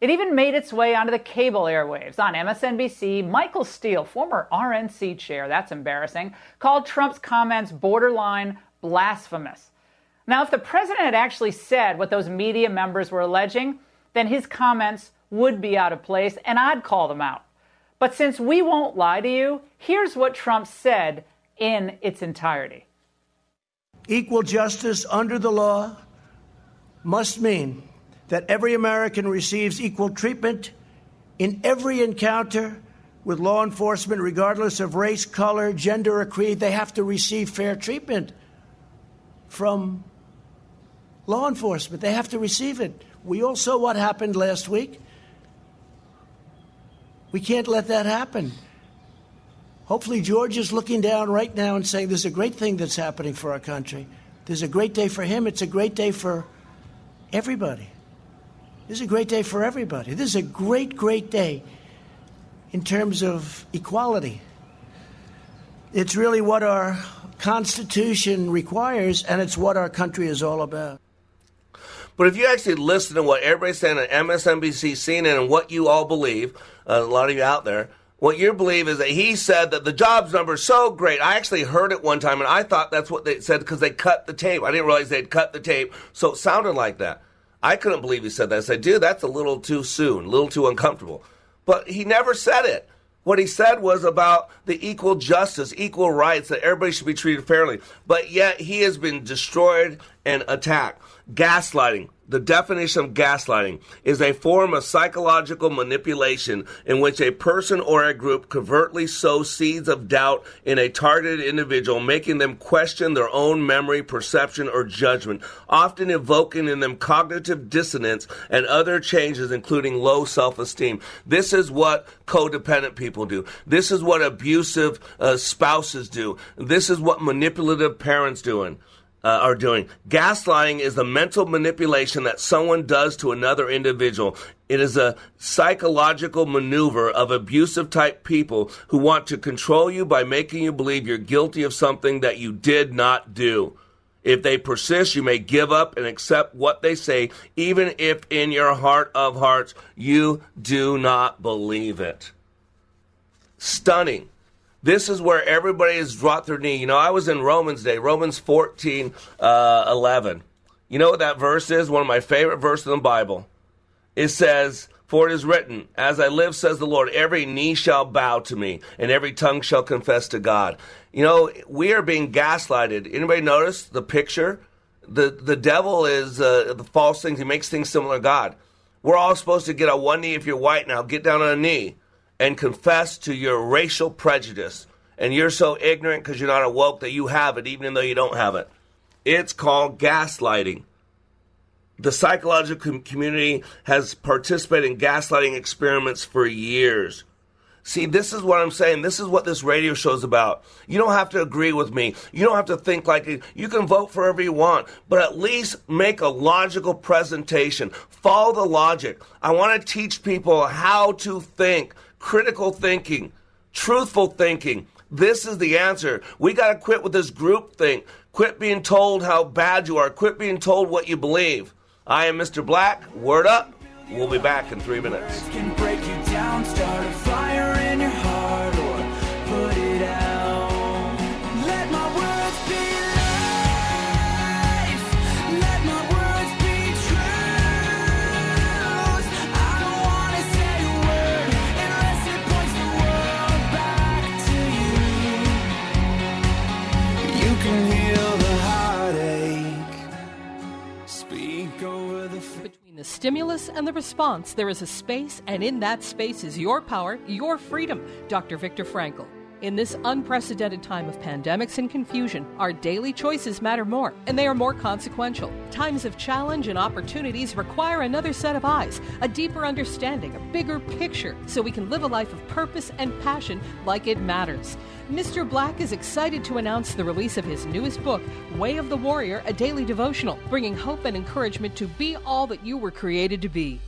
It even made its way onto the cable airwaves. On MSNBC, Michael Steele, former RNC chair, that's embarrassing, called Trump's comments borderline blasphemous. Now, if the president had actually said what those media members were alleging, then his comments would be out of place and I'd call them out. But since we won't lie to you, here's what Trump said in its entirety
Equal justice under the law must mean that every American receives equal treatment in every encounter with law enforcement, regardless of race, color, gender, or creed. They have to receive fair treatment from law enforcement. They have to receive it. We all saw what happened last week. We can't let that happen. Hopefully, George is looking down right now and saying, There's a great thing that's happening for our country. There's a great day for him. It's a great day for everybody. This is a great day for everybody. This is a great, great day in terms of equality. It's really what our Constitution requires, and it's what our country is all about.
But if you actually listen to what everybody's saying on MSNBC, CNN, and what you all believe, uh, a lot of you out there, what you believe is that he said that the jobs number is so great. I actually heard it one time, and I thought that's what they said because they cut the tape. I didn't realize they'd cut the tape, so it sounded like that. I couldn't believe he said that. I said, dude, that's a little too soon, a little too uncomfortable. But he never said it. What he said was about the equal justice, equal rights, that everybody should be treated fairly. But yet he has been destroyed and attacked. Gaslighting, the definition of gaslighting is a form of psychological manipulation in which a person or a group covertly sows seeds of doubt in a targeted individual, making them question their own memory, perception, or judgment, often evoking in them cognitive dissonance and other changes, including low self esteem. This is what codependent people do. This is what abusive uh, spouses do. This is what manipulative parents doing uh, are doing. Gaslighting is the mental manipulation that someone does to another individual. It is a psychological maneuver of abusive type people who want to control you by making you believe you're guilty of something that you did not do. If they persist, you may give up and accept what they say, even if in your heart of hearts you do not believe it. Stunning. This is where everybody has dropped their knee. You know, I was in Romans Day, Romans 14, uh, 11. You know what that verse is? One of my favorite verses in the Bible. It says, For it is written, As I live, says the Lord, every knee shall bow to me, and every tongue shall confess to God. You know, we are being gaslighted. Anybody notice the picture? The, the devil is uh, the false things. He makes things similar to God. We're all supposed to get on one knee if you're white now. Get down on a knee and confess to your racial prejudice and you're so ignorant because you're not awoke that you have it, even though you don't have it. It's called gaslighting. The psychological community has participated in gaslighting experiments for years. See, this is what I'm saying. This is what this radio show is about. You don't have to agree with me. You don't have to think like it. You can vote for whoever you want, but at least make a logical presentation. Follow the logic. I want to teach people how to think, critical thinking, truthful thinking. This is the answer. We got to quit with this group thing. Quit being told how bad you are. Quit being told what you believe. I am Mr. Black. Word up. We'll be back in three minutes.
And the response, there is a space, and in that space is your power, your freedom. Dr. Viktor Frankl. In this unprecedented time of pandemics and confusion, our daily choices matter more, and they are more consequential. Times of challenge and opportunities require another set of eyes, a deeper understanding, a bigger picture, so we can live a life of purpose and passion like it matters. Mr. Black is excited to announce the release of his newest book, Way of the Warrior, a daily devotional, bringing hope and encouragement to be all that you were created to be.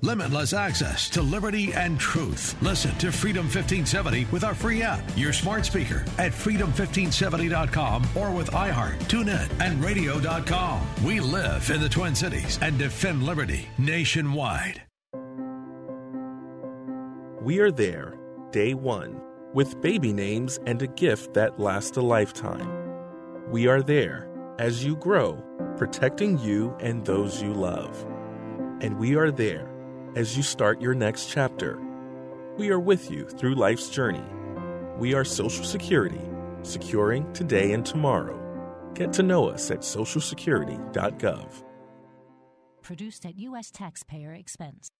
Limitless access to liberty and truth. Listen to Freedom 1570 with our free app, your smart speaker at freedom1570.com or with iHeart, TuneIn, and radio.com. We live in the Twin Cities and defend liberty nationwide.
We are there, day one, with baby names and a gift that lasts a lifetime. We are there as you grow, protecting you and those you love. And we are there as you start your next chapter. We are with you through life's journey. We are Social Security, securing today and tomorrow. Get to know us at socialsecurity.gov.
Produced at U.S. taxpayer expense.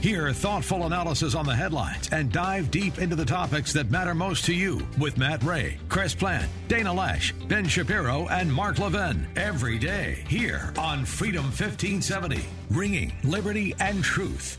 Hear thoughtful analysis on the headlines and dive deep into the topics that matter most to you with Matt Ray, Chris Plant, Dana Loesch, Ben Shapiro, and Mark Levin every day here on Freedom 1570, ringing liberty and truth.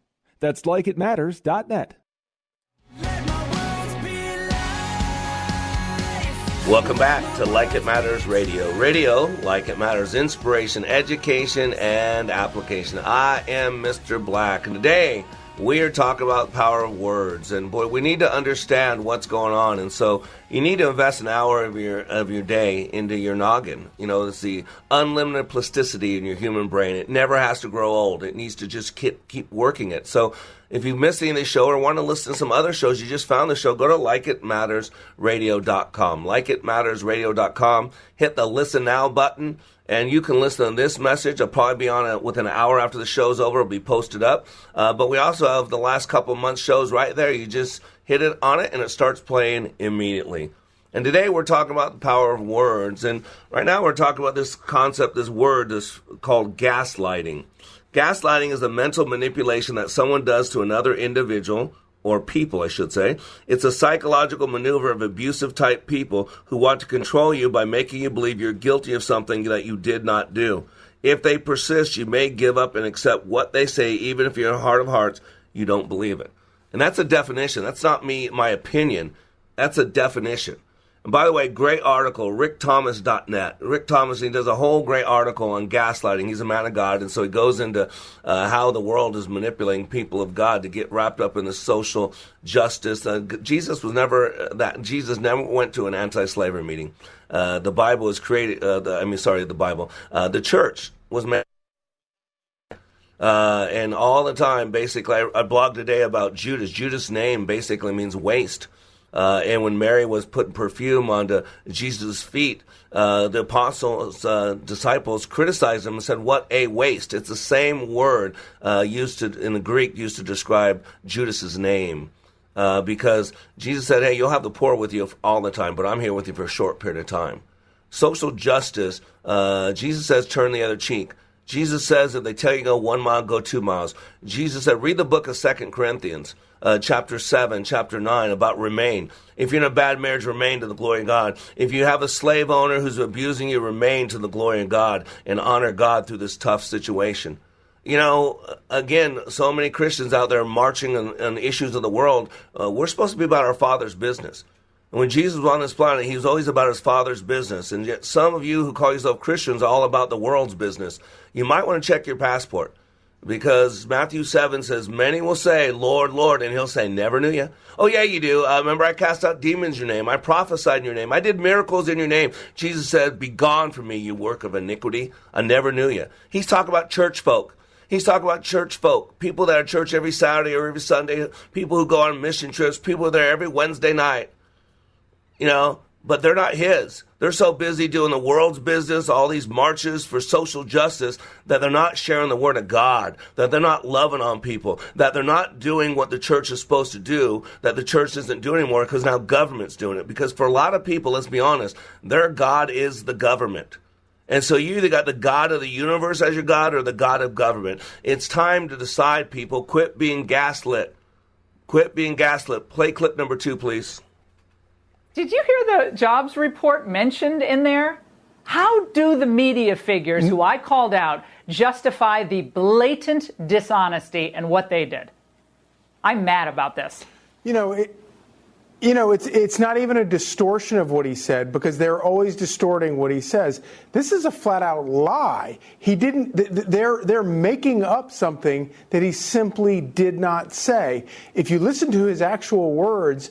That's likeitmatters.net.
Welcome back to Like It Matters Radio. Radio, like it matters, inspiration, education, and application. I am Mr. Black, and today we are talking about power of words. And boy, we need to understand what's going on. And so you need to invest an hour of your of your day into your noggin. You know, it's the unlimited plasticity in your human brain. It never has to grow old. It needs to just keep keep working it. So if you missed any of the show or want to listen to some other shows, you just found the show, go to likeitmattersradio.com. Likeitmattersradio.com. Hit the listen now button and you can listen to this message. I'll probably be on it within an hour after the show's over. It'll be posted up. Uh, but we also have the last couple months shows right there. You just hit it on it and it starts playing immediately. And today we're talking about the power of words. And right now we're talking about this concept, this word this called gaslighting. Gaslighting is a mental manipulation that someone does to another individual or people, I should say. It's a psychological maneuver of abusive type people who want to control you by making you believe you're guilty of something that you did not do. If they persist, you may give up and accept what they say, even if in your heart of hearts you don't believe it. And that's a definition. That's not me, my opinion. That's a definition. And by the way, great article, rickthomas.net. Rick Thomas, he does a whole great article on gaslighting. He's a man of God, and so he goes into uh, how the world is manipulating people of God to get wrapped up in the social justice. Uh, Jesus was never uh, that. Jesus never went to an anti-slavery meeting. Uh, the Bible was created. Uh, the, I mean, sorry, the Bible. Uh, the church was made. Uh, and all the time, basically, I, I blogged today about Judas. Judas' name basically means waste. Uh, and when Mary was putting perfume onto Jesus' feet, uh, the apostles, uh, disciples criticized him and said, "What a waste!" It's the same word uh, used to, in the Greek used to describe Judas's name, uh, because Jesus said, "Hey, you'll have the poor with you all the time, but I'm here with you for a short period of time." Social justice. Uh, Jesus says, "Turn the other cheek." Jesus says, if they tell you go one mile, go two miles. Jesus said, read the book of Second Corinthians uh, chapter 7, chapter 9 about remain. If you're in a bad marriage, remain to the glory of God. If you have a slave owner who's abusing you, remain to the glory of God and honor God through this tough situation. You know, again, so many Christians out there marching on, on issues of the world. Uh, we're supposed to be about our Father's business. And when Jesus was on this planet, he was always about his Father's business. And yet, some of you who call yourself Christians are all about the world's business. You might want to check your passport because Matthew 7 says, Many will say, Lord, Lord, and he'll say, Never knew you. Oh, yeah, you do. Uh, remember, I cast out demons in your name. I prophesied in your name. I did miracles in your name. Jesus said, Be gone from me, you work of iniquity. I never knew you. He's talking about church folk. He's talking about church folk, people that are church every Saturday or every Sunday, people who go on mission trips, people who are there every Wednesday night. You know, but they're not his. They're so busy doing the world's business, all these marches for social justice, that they're not sharing the word of God, that they're not loving on people, that they're not doing what the church is supposed to do, that the church isn't doing anymore because now government's doing it. Because for a lot of people, let's be honest, their God is the government. And so you either got the God of the universe as your God or the God of government. It's time to decide, people. Quit being gaslit. Quit being gaslit. Play clip number two, please.
Did you hear the jobs report mentioned in there? How do the media figures who I called out justify the blatant dishonesty and what they did? I'm mad about this.
You know, it, you know, it's it's not even a distortion of what he said because they're always distorting what he says. This is a flat out lie. He didn't. They're they're making up something that he simply did not say. If you listen to his actual words,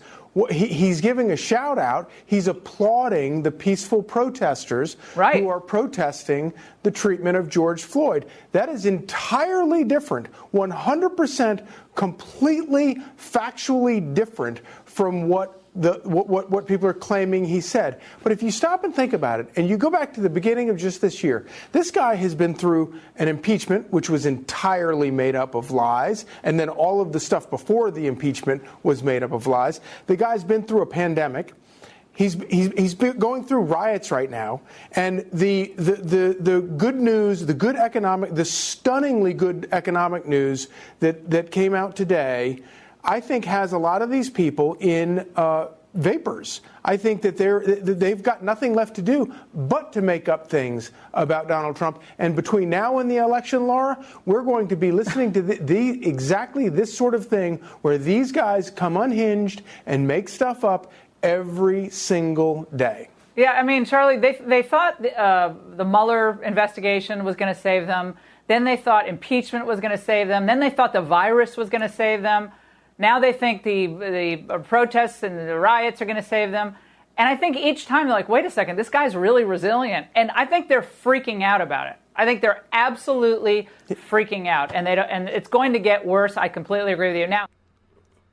he's giving a shout out. He's applauding the peaceful protesters
right.
who are protesting the treatment of George Floyd. That is entirely different, 100% completely factually different from what the, what, what, what, people are claiming he said. But if you stop and think about it, and you go back to the beginning of just this year, this guy has been through an impeachment which was entirely made up of lies, and then all of the stuff before the impeachment was made up of lies. The guy's been through a pandemic. He's, he's, he's going through riots right now, and the, the, the, the good news, the good economic, the stunningly good economic news that, that came out today I think has a lot of these people in uh, vapors. I think that they're they've got nothing left to do but to make up things about Donald Trump. And between now and the election, Laura, we're going to be listening to the, the exactly this sort of thing where these guys come unhinged and make stuff up every single day.
Yeah, I mean, Charlie, they they thought uh, the Mueller investigation was going to save them. Then they thought impeachment was going to save them. Then they thought the virus was going to save them. Now they think the the protests and the riots are going to save them. And I think each time they're like, wait a second, this guy's really resilient. And I think they're freaking out about it. I think they're absolutely freaking out, and they don't, and it's going to get worse. I completely agree with you. Now,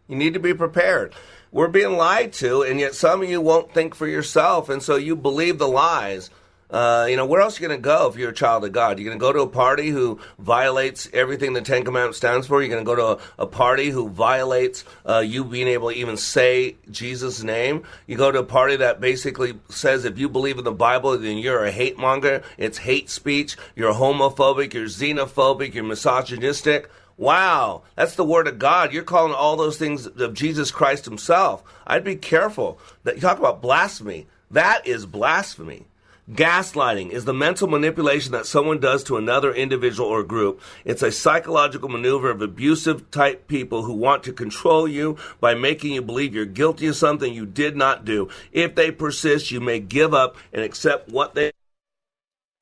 you need to be prepared. We're being lied to, and yet some of you won't think for yourself, and so you believe the lies. Uh, you know, where else are you going to go if you're a child of God? You're going to go to a party who violates everything the Ten Commandments stands for. You're going to go to a, a party who violates uh, you being able to even say Jesus' name. You go to a party that basically says if you believe in the Bible, then you're a hate monger. It's hate speech. You're homophobic. You're xenophobic. You're misogynistic. Wow, that's the word of God. You're calling all those things of Jesus Christ Himself. I'd be careful. That you talk about blasphemy. That is blasphemy. Gaslighting is the mental manipulation that someone does to another individual or group. It's a psychological maneuver of abusive type people who want to control you by making you believe you're guilty of something you did not do. If they persist, you may give up and accept what they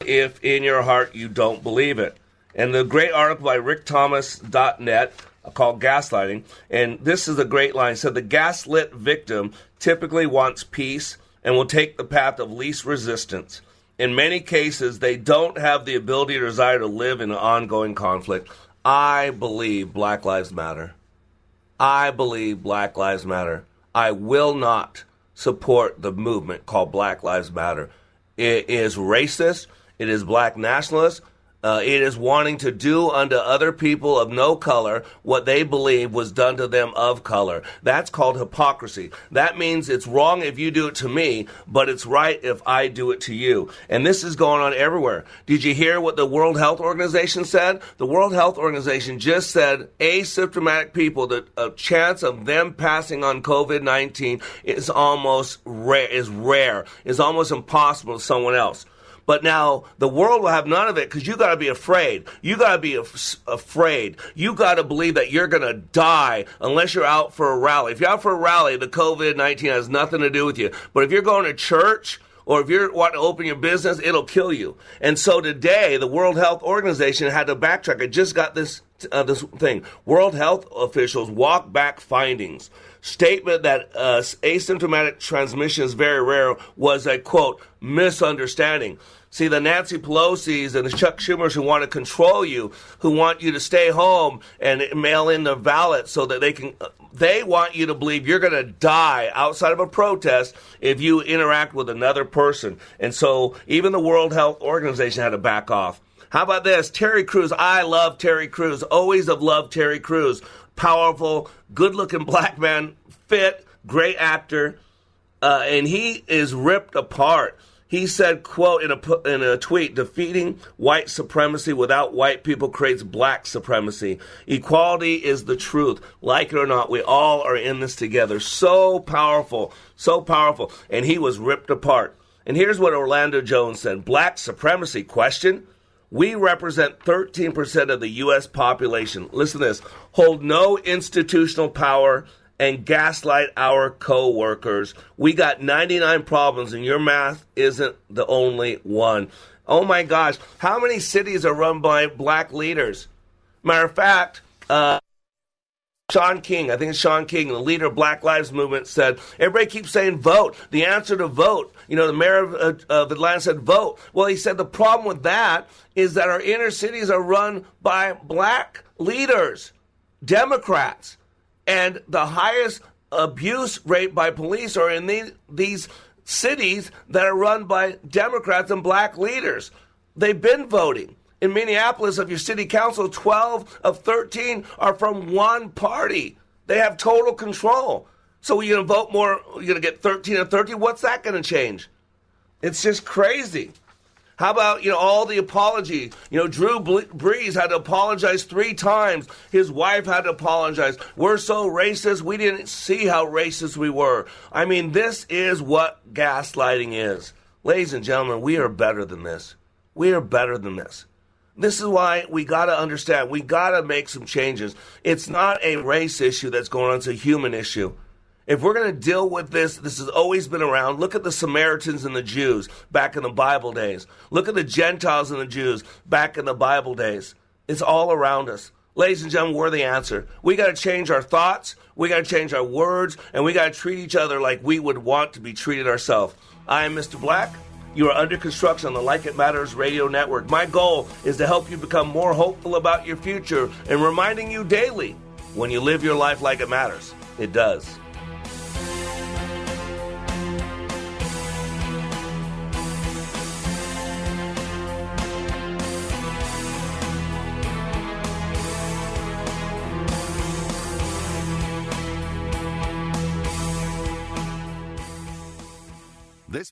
if in your heart you don't believe it. And the great article by rickthomas.net uh, called Gaslighting, and this is a great line. Said the gaslit victim typically wants peace and will take the path of least resistance. In many cases, they don't have the ability or desire to live in an ongoing conflict. I believe Black Lives Matter. I believe Black Lives Matter. I will not support the movement called Black Lives Matter. It is racist. It is black nationalist. Uh, it is wanting to do unto other people of no color what they believe was done to them of color. That's called hypocrisy. That means it's wrong if you do it to me, but it's right if I do it to you. And this is going on everywhere. Did you hear what the World Health Organization said? The World Health Organization just said asymptomatic people, the a chance of them passing on COVID 19 is almost rare, is rare, is almost impossible to someone else. But now the world will have none of it because you got to be afraid. You got to be af- afraid. You got to believe that you're going to die unless you're out for a rally. If you're out for a rally, the COVID 19 has nothing to do with you. But if you're going to church, or if you're wanting to open your business, it'll kill you. And so today, the World Health Organization had to backtrack. I just got this uh, this thing. World Health officials walk back findings. Statement that uh, asymptomatic transmission is very rare was a quote misunderstanding. See, the Nancy Pelosi's and the Chuck Schumers who want to control you, who want you to stay home and mail in the ballot so that they can, they want you to believe you're going to die outside of a protest if you interact with another person. And so even the World Health Organization had to back off. How about this? Terry Crews. I love Terry Crews. Always have loved Terry Crews. Powerful, good looking black man, fit, great actor. Uh, and he is ripped apart. He said, quote, in a, in a tweet, defeating white supremacy without white people creates black supremacy. Equality is the truth. Like it or not, we all are in this together. So powerful, so powerful. And he was ripped apart. And here's what Orlando Jones said Black supremacy question. We represent 13% of the U.S. population. Listen to this hold no institutional power and gaslight our co-workers. We got 99 problems and your math isn't the only one. Oh my gosh, how many cities are run by black leaders? Matter of fact, uh, Shaun King, I think it's Sean King, the leader of Black Lives Movement, said, everybody keeps saying vote. The answer to vote. You know, the mayor of, uh, of Atlanta said vote. Well, he said the problem with that is that our inner cities are run by black leaders, Democrats and the highest abuse rate by police are in the, these cities that are run by Democrats and black leaders. They've been voting. In Minneapolis, of your city council, 12 of 13 are from one party. They have total control. So you're going to vote more, you're going to get 13 of 30. What's that going to change? It's just crazy. How about, you know, all the apology? You know, Drew Brees had to apologize three times. His wife had to apologize. We're so racist, we didn't see how racist we were. I mean, this is what gaslighting is. Ladies and gentlemen, we are better than this. We are better than this. This is why we got to understand. We got to make some changes. It's not a race issue that's going on, it's a human issue. If we're going to deal with this, this has always been around. Look at the Samaritans and the Jews back in the Bible days. Look at the Gentiles and the Jews back in the Bible days. It's all around us. Ladies and gentlemen, we're the answer. We got to change our thoughts, we got to change our words, and we got to treat each other like we would want to be treated ourselves. I am Mr. Black. You are under construction on the Like It Matters radio network. My goal is to help you become more hopeful about your future and reminding you daily when you live your life like it matters, it does.
This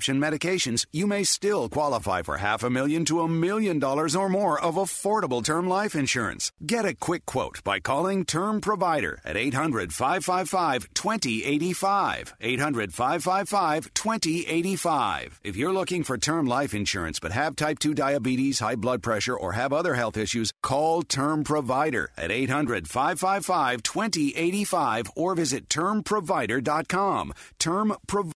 prescription medications, you may still qualify for half a million to a million dollars or more of affordable term life insurance. Get a quick quote by calling Term Provider at 800 555 2085. 800 555 2085. If you're looking for term life insurance but have type 2 diabetes, high blood pressure, or have other health issues, call Term Provider at 800 555 2085 or visit termprovider.com. Term Provider